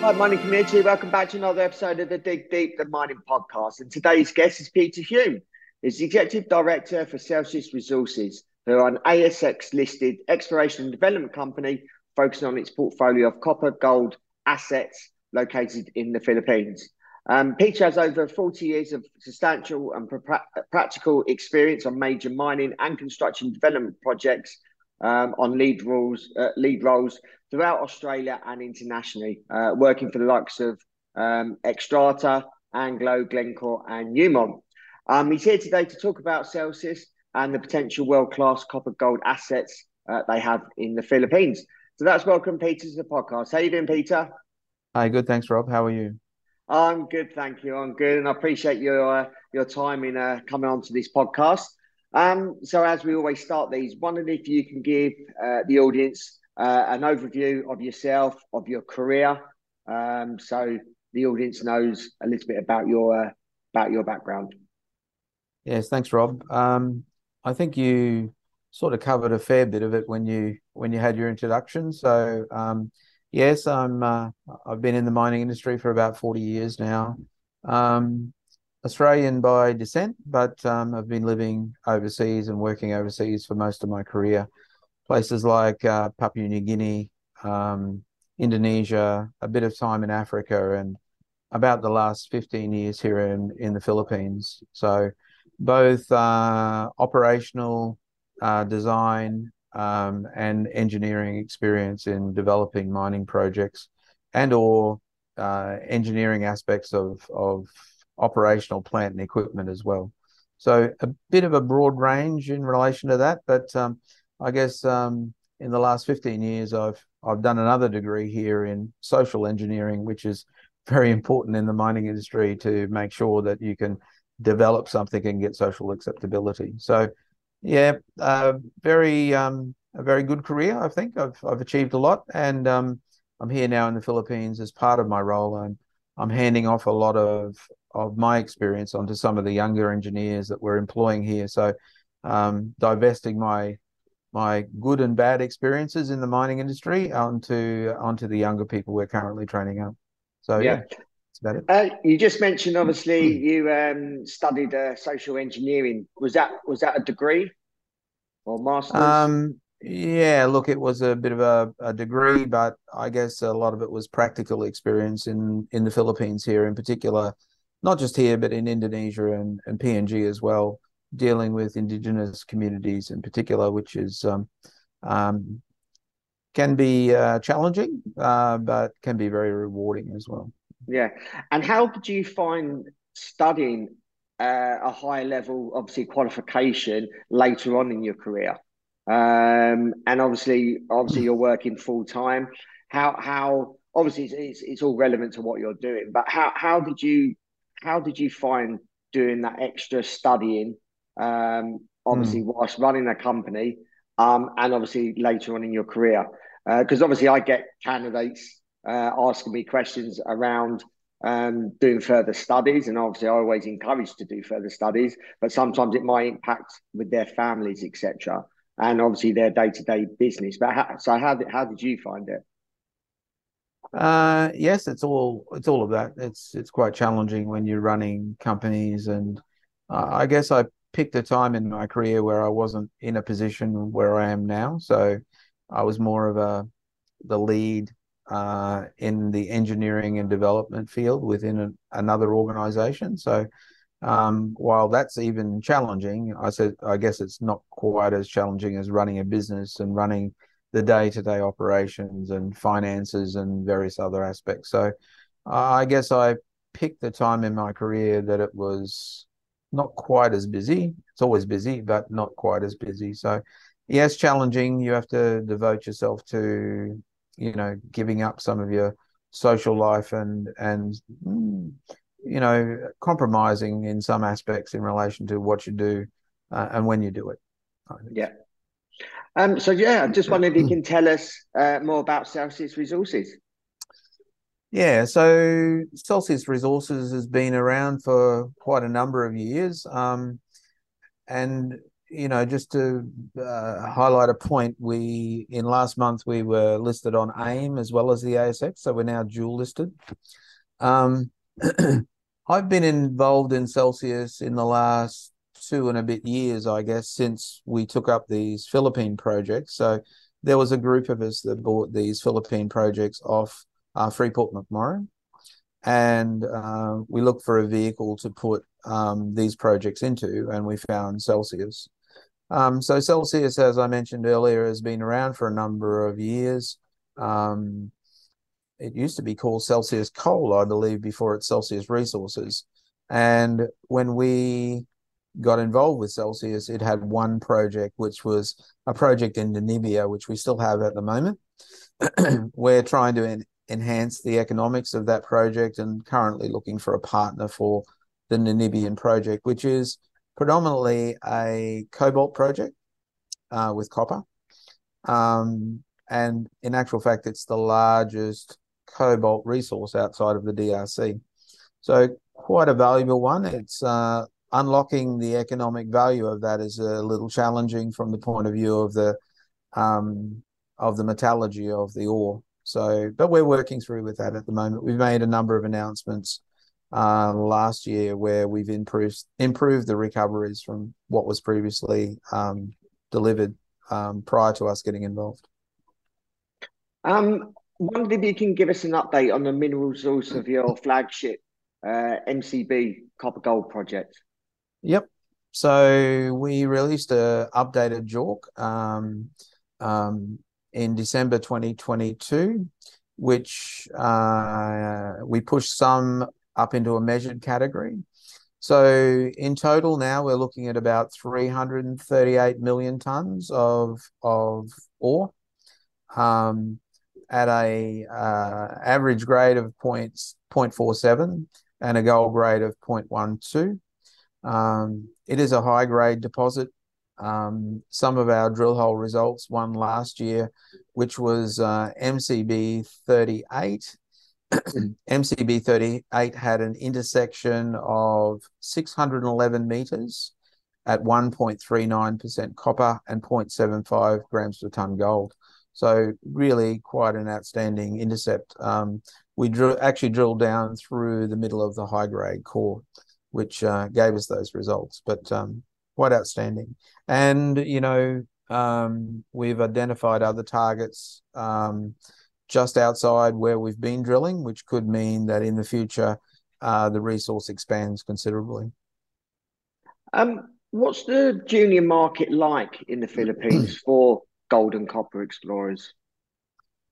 Hi, mining community. Welcome back to another episode of the Dig Deep, the mining podcast. And today's guest is Peter Hume. He's the executive director for Celsius Resources, who are an ASX listed exploration and development company focusing on its portfolio of copper gold assets located in the Philippines. Um, Peter has over 40 years of substantial and pra- practical experience on major mining and construction development projects um, on lead roles, uh, lead roles throughout Australia and internationally, uh, working for the likes of um, Xstrata, Anglo, Glencore, and Newmont. Um, he's here today to talk about Celsius and the potential world-class copper gold assets uh, they have in the Philippines. So that's welcome, Peter, to the podcast. How you doing, Peter? Hi, good. Thanks, Rob. How are you? I'm good, thank you. I'm good, and I appreciate your uh, your time in uh, coming on to this podcast. Um, so, as we always start these, wondering if you can give uh, the audience uh, an overview of yourself, of your career, um, so the audience knows a little bit about your uh, about your background. Yes, thanks, Rob. Um, I think you sort of covered a fair bit of it when you when you had your introduction. So, um, yes, I'm uh, I've been in the mining industry for about forty years now. Um, Australian by descent, but um, I've been living overseas and working overseas for most of my career. Places like uh, Papua New Guinea, um, Indonesia, a bit of time in Africa, and about the last 15 years here in, in the Philippines. So, both uh, operational uh, design um, and engineering experience in developing mining projects and or uh, engineering aspects of, of operational plant and equipment as well. So a bit of a broad range in relation to that, but um, I guess um, in the last 15 years, I've I've done another degree here in social engineering, which is very important in the mining industry to make sure that you can develop something and get social acceptability. So, yeah, uh, very um, a very good career. I think I've I've achieved a lot, and um, I'm here now in the Philippines as part of my role. I'm I'm handing off a lot of of my experience onto some of the younger engineers that we're employing here. So, um, divesting my my good and bad experiences in the mining industry onto onto the younger people we're currently training up. So yeah, yeah that's about it. Uh, you just mentioned obviously you um, studied uh, social engineering. Was that was that a degree or master's? Um, yeah, look, it was a bit of a, a degree, but I guess a lot of it was practical experience in in the Philippines here, in particular not just here, but in Indonesia and, and PNG as well, dealing with indigenous communities in particular, which is um, um, can be uh, challenging, uh, but can be very rewarding as well. Yeah. And how did you find studying uh, a high level, obviously, qualification later on in your career? Um, and obviously, obviously, you're working full time. How how obviously it's, it's, it's all relevant to what you're doing, but how how did you how did you find doing that extra studying? Um, obviously, mm. whilst running a company, um, and obviously later on in your career, because uh, obviously I get candidates uh, asking me questions around um, doing further studies, and obviously I always encourage to do further studies, but sometimes it might impact with their families, etc., and obviously their day to day business. But how, so how did how did you find it? Uh, yes, it's all it's all of that. It's it's quite challenging when you're running companies, and uh, I guess I picked a time in my career where I wasn't in a position where I am now. So I was more of a the lead uh, in the engineering and development field within another organization. So um, while that's even challenging, I said I guess it's not quite as challenging as running a business and running the day-to-day operations and finances and various other aspects. So I guess I picked the time in my career that it was not quite as busy. It's always busy, but not quite as busy. So yes, challenging. You have to devote yourself to, you know, giving up some of your social life and and mm, you know compromising in some aspects in relation to what you do uh, and when you do it. Yeah. Um, so yeah, I just wondered if you can tell us uh, more about Celsius Resources. Yeah, so Celsius Resources has been around for quite a number of years. Um, and, you know, just to uh, highlight a point, we, in last month, we were listed on AIM as well as the ASX. So we're now dual listed. Um, I've been involved in Celsius in the last two and a bit years, I guess, since we took up these Philippine projects. So there was a group of us that bought these Philippine projects off uh, Freeport McMoRan. And uh, we looked for a vehicle to put um, these projects into, and we found Celsius. Um, so Celsius, as I mentioned earlier, has been around for a number of years. Um, it used to be called Celsius Coal, I believe, before it's Celsius Resources. And when we got involved with Celsius, it had one project, which was a project in Namibia, which we still have at the moment. We're trying to en- enhance the economics of that project and currently looking for a partner for the Namibian project, which is predominantly a cobalt project uh, with copper. Um, and in actual fact, it's the largest cobalt resource outside of the DRC. So quite a valuable one. It's uh, unlocking the economic value of that is a little challenging from the point of view of the um, of the metallurgy of the ore. So, but we're working through with that at the moment. We've made a number of announcements uh, last year where we've improved improved the recoveries from what was previously um, delivered um, prior to us getting involved. Um, wondered if you can give us an update on the mineral resource of your flagship uh, MCB copper gold project. Yep. So we released a updated JORC um, um, in December 2022, which uh, we pushed some up into a measured category. So in total now we're looking at about 338 million tons of of ore um, at a uh, average grade of points 0.47 and a gold grade of 0.12. Um, it is a high grade deposit. Um, some of our drill hole results, one last year, which was uh, MCB 38. MCB 38 had an intersection of 611 meters at 1.39% copper and 0.75 grams per ton gold. So really quite an outstanding intercept. Um, we drew, actually drilled down through the middle of the high grade core which uh, gave us those results. But um, quite outstanding. And you know, um, we've identified other targets um, just outside where we've been drilling, which could mean that in the future uh, the resource expands considerably. Um, what's the junior market like in the Philippines for gold and copper explorers?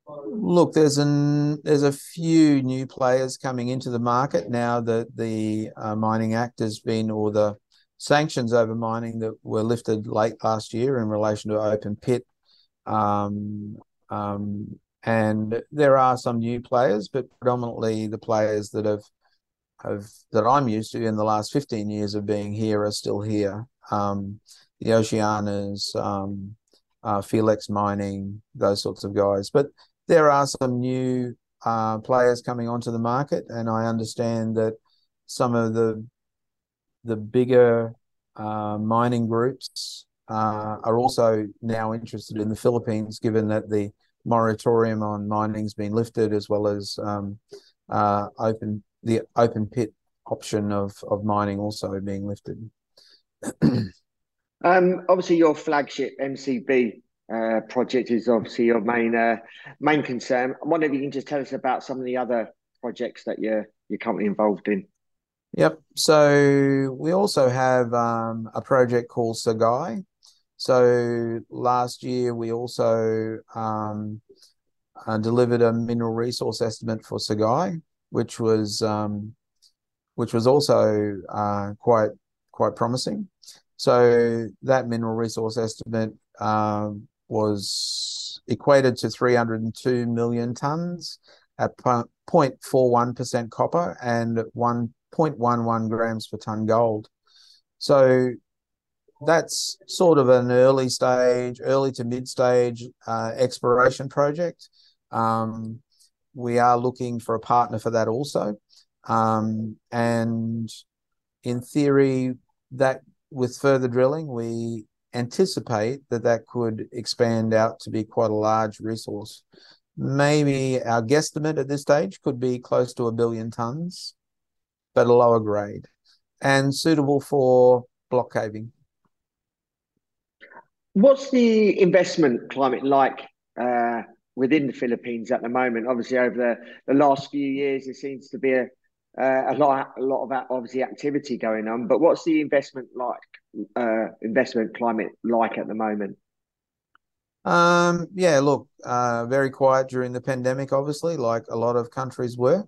Look, there's an there's a few new players coming into the market now that the uh, Mining Act has been, or the sanctions over mining that were lifted late last year in relation to open pit. Um, um, and there are some new players, but predominantly the players that have have that I'm used to in the last 15 years of being here are still here. Um, the Oceanas, um, uh, Philex Mining, those sorts of guys. But there are some new uh, players coming onto the market, and I understand that some of the the bigger uh, mining groups uh, are also now interested in the Philippines, given that the moratorium on mining's been lifted, as well as um, uh, open the open pit option of of mining also being lifted. um, obviously, your flagship MCB uh, project is obviously your main uh, main concern. I wonder if you can just tell us about some of the other projects that you're you're currently involved in. Yep. So we also have um, a project called Sagay. So last year we also um, uh, delivered a mineral resource estimate for Sagay, which was um, which was also uh, quite quite promising. So that mineral resource estimate um, was equated to 302 million tons at 0.41% copper and 1.11 grams per ton gold. So that's sort of an early stage, early to mid stage uh, exploration project. Um, we are looking for a partner for that also. Um, and in theory, that with further drilling, we anticipate that that could expand out to be quite a large resource. Maybe our guesstimate at this stage could be close to a billion tons, but a lower grade and suitable for block caving. What's the investment climate like uh, within the Philippines at the moment? Obviously, over the, the last few years, there seems to be a, uh, a lot, a lot of obviously activity going on. But what's the investment like, uh, investment climate like at the moment? Um, yeah, look, uh, very quiet during the pandemic, obviously, like a lot of countries were.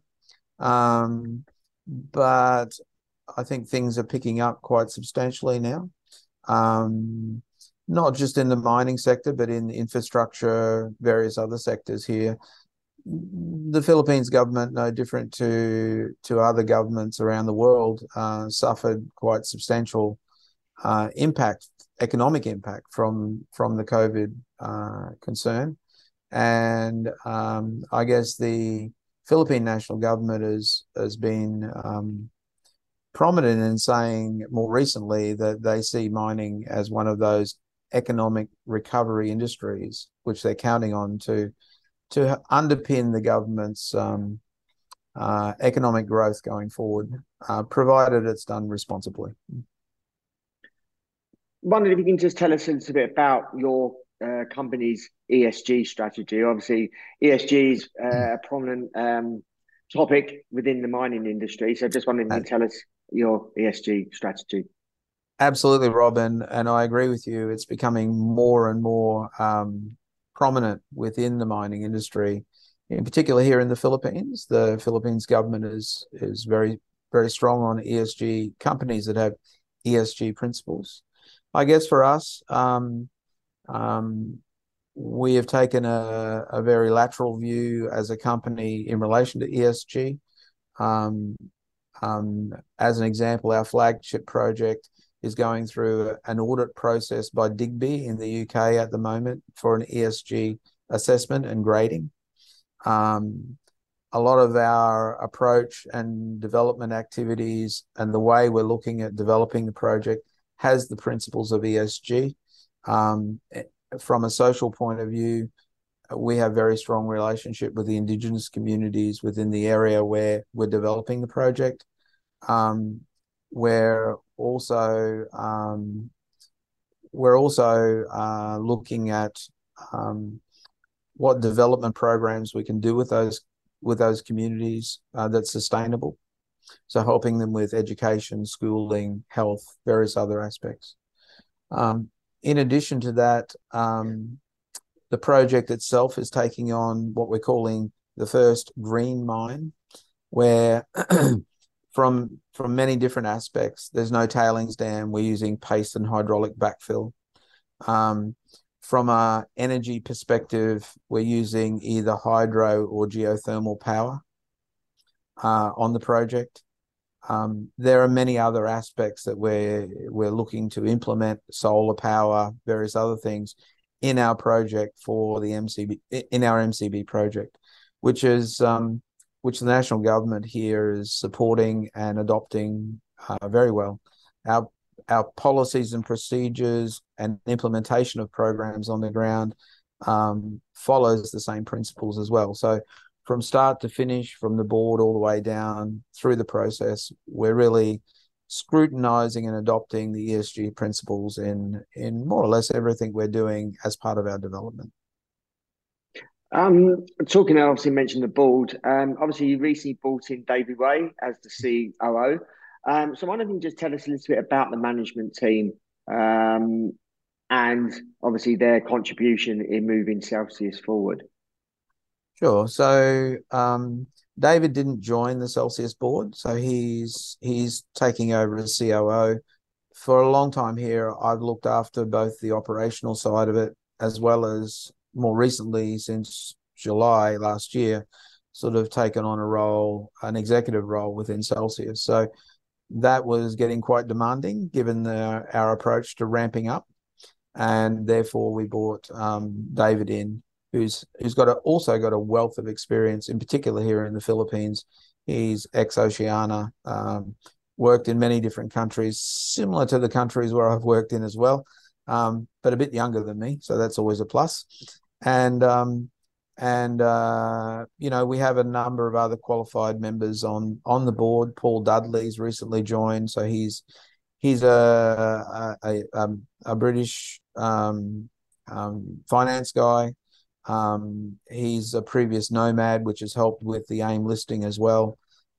Um, but I think things are picking up quite substantially now. Um, not just in the mining sector, but in infrastructure, various other sectors here. The Philippines government, no different to to other governments around the world, uh, suffered quite substantial uh, impact, economic impact from from the COVID uh, concern, and um, I guess the Philippine national government has has been um, prominent in saying more recently that they see mining as one of those economic recovery industries, which they're counting on to to underpin the government's um, uh, economic growth going forward, uh, provided it's done responsibly. Wondered if you can just tell us a little bit about your uh, company's ESG strategy. Obviously, ESG is uh, a prominent um, topic within the mining industry. So, just wondering if you can tell us your ESG strategy. Absolutely, Robin, and I agree with you. It's becoming more and more um, prominent within the mining industry, in particular here in the Philippines. The Philippines government is is very very strong on ESG companies that have ESG principles. I guess for us, um, um, we have taken a, a, very lateral view as a company in relation to ESG. Um, um, as an example, our flagship project is going through an audit process by Digbee in the UK at the moment for an ESG assessment and grading. Um, a lot of our approach and development activities and the way we're looking at developing the project has the principles of ESG. Um, from a social point of view, we have very strong relationship with the indigenous communities within the area where we're developing the project. Um, we're also um, we're also uh, looking at um, what development programs we can do with those with those communities uh, that's sustainable. So helping them with education, schooling, health, various other aspects. Um, in addition to that, um, the project itself is taking on what we're calling the first green mine, where from from many different aspects. There's no tailings dam. We're using paste and hydraulic backfill. Um, from a energy perspective, we're using either hydro or geothermal power uh, on the project. Um, there are many other aspects that we're we're looking to implement: solar power, various other things in our project for the MCB in our MCB project, which is um, which the national government here is supporting and adopting uh, very well. Our our policies and procedures and implementation of programs on the ground um, follows the same principles as well. So, from start to finish, from the board all the way down through the process, we're really scrutinizing and adopting the ESG principles in in more or less everything we're doing as part of our development. Um, talking, obviously mentioned the board. Um, obviously, you recently brought in David Way as the COO. Um, so, why don't you just tell us a little bit about the management team um, and obviously their contribution in moving Celsius forward? Sure. So, um, David didn't join the Celsius board, so he's he's taking over as COO. For a long time here, I've looked after both the operational side of it as well as more recently since July last year, sort of taken on a role, an executive role within Celsius. So that was getting quite demanding given the, our approach to ramping up. And therefore, we brought um, David in, who's who's got a, also got a wealth of experience, in particular here in the Philippines. He's ex Oceania, um, worked in many different countries, similar to the countries where I've worked in as well, um, but a bit younger than me, so that's always a plus. And um, and uh, you know we have a number of other qualified members on on the board. Paul Dudley's recently joined, so he's he's a a, a, um, a British um, um, finance guy. Um, he's a previous nomad, which has helped with the AIM listing as well.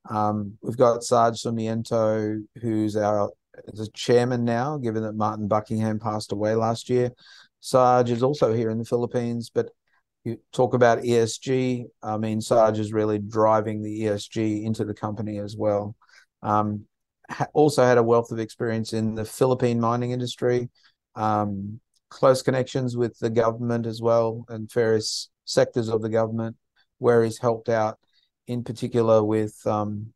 Um, we've got Sarge Sarmiento, who's our the chairman now, given that Martin Buckingham passed away last year. Sarge is also here in the Philippines, but you talk about ESG. I mean, Sarge is really driving the ESG into the company as well. Um, ha- also had a wealth of experience in the Philippine mining industry, um, close connections with the government as well, and various sectors of the government, where he's helped out in particular with um,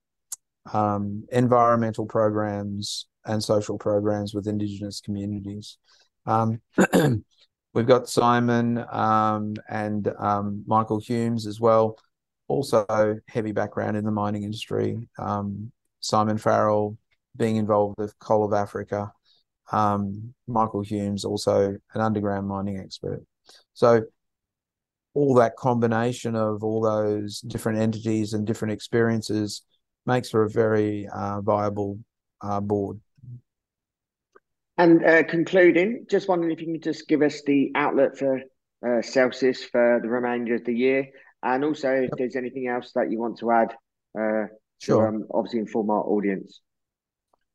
um, environmental programs and social programs with Indigenous communities. Um, we've got Simon um, and um, Michael Humes as well, also heavy background in the mining industry. Um, Simon Farrell being involved with Coal of Africa. Um, Michael Humes also an underground mining expert. So all that combination of all those different entities and different experiences makes for a very uh, viable uh, board. And uh, concluding, just wondering if you can just give us the outlook for uh, Celsius for the remainder of the year, and also if there's anything else that you want to add. Uh, sure. To, um, obviously, inform our audience.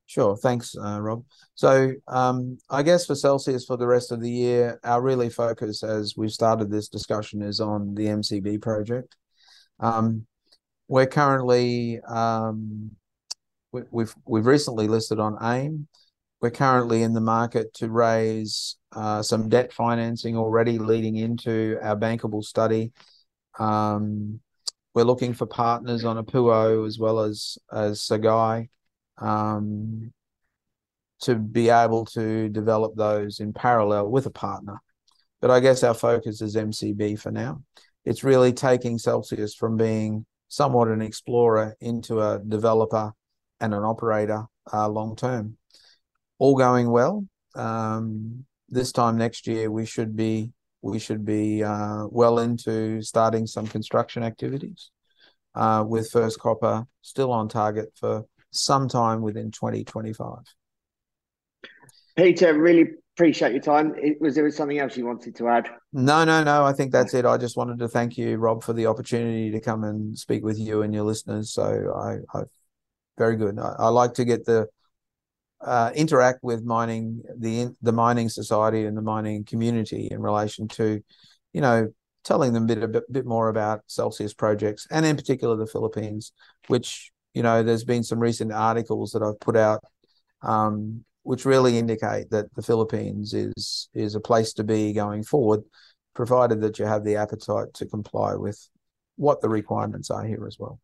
Sure. Thanks, uh, Rob. So, um, I guess for Celsius for the rest of the year, our really focus as we've started this discussion is on the MCB project. Um, we're currently um, we, we've we've recently listed on AIM. We're currently in the market to raise uh, some debt financing already, leading into our bankable study. Um, we're looking for partners on Apuo as well as as Sagay um, to be able to develop those in parallel with a partner. But I guess our focus is MCB for now. It's really taking Celsius from being somewhat an explorer into a developer and an operator uh, long term. All going well. Um, this time next year, we should be we should be uh, well into starting some construction activities, uh, with first copper still on target for sometime within 2025. Peter, really appreciate your time. Was there something else you wanted to add? No, no, no. I think that's it. I just wanted to thank you, Rob, for the opportunity to come and speak with you and your listeners. So I, I very good. I, I like to get the uh, interact with mining the the mining society and the mining community in relation to, you know, telling them a bit a bit, bit more about Celsius projects and in particular the Philippines, which you know, there's been some recent articles that I've put out, um, which really indicate that the Philippines is is a place to be going forward, provided that you have the appetite to comply with what the requirements are here as well.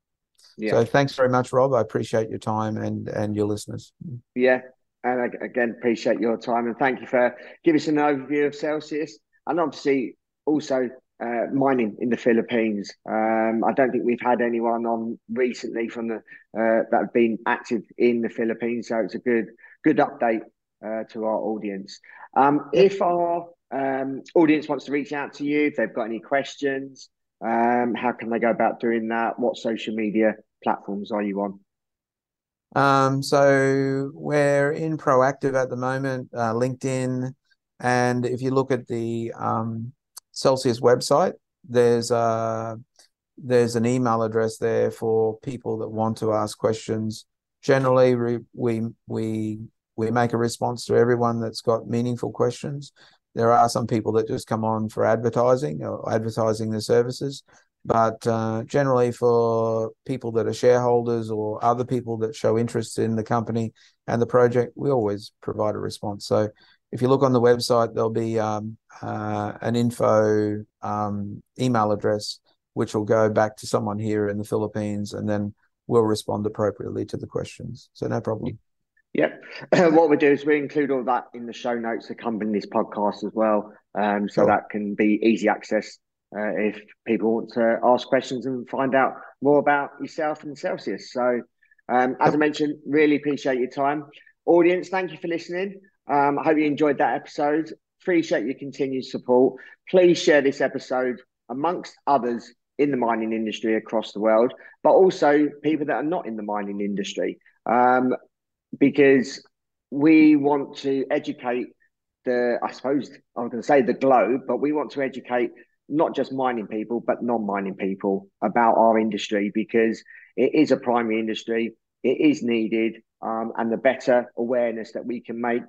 Yeah. So thanks very much, Rob. I appreciate your time and and your listeners. Yeah, and again appreciate your time and thank you for giving us an overview of Celsius and obviously also uh, mining in the Philippines. Um, I don't think we've had anyone on recently from the uh, that have been active in the Philippines, so it's a good good update uh, to our audience. Um, if our um, audience wants to reach out to you, if they've got any questions, um, how can they go about doing that? What social media platforms are you on? Um, so we're in proactive at the moment, uh, LinkedIn, and if you look at the um, Celsius website. There's a there's an email address there for people that want to ask questions. Generally, we we we we make a response to everyone that's got meaningful questions. There are some people that just come on for advertising or advertising their services, but uh, generally for people that are shareholders or other people that show interest in the company and the project, we always provide a response. So if you look on the website, there'll be um, uh, an info um, email address, which will go back to someone here in the Philippines, and then we'll respond appropriately to the questions. So no problem. Yep. what we do is we include all that in the show notes accompanying this podcast as well, um, so sure. that can be easy access uh, if people want to ask questions and find out more about yourself and Celsius. So, um, as I mentioned, really appreciate your time. Audience, thank you for listening. Um, I hope you enjoyed that episode. Appreciate your continued support. Please share this episode amongst others in the mining industry across the world, but also people that are not in the mining industry, um, because we want to educate the, I suppose I was going to say the globe, but we want to educate not just mining people, but non mining people about our industry because it is a primary industry, it is needed, um, and the better awareness that we can make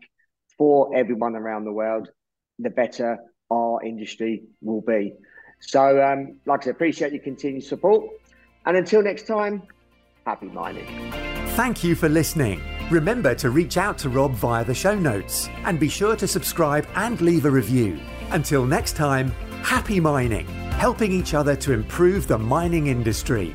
for everyone around the world, the better our industry will be. So, um, like I said, appreciate your continued support. And until next time, happy mining. Thank you for listening. Remember to reach out to Rob via the show notes and be sure to subscribe and leave a review. Until next time, happy mining, helping each other to improve the mining industry.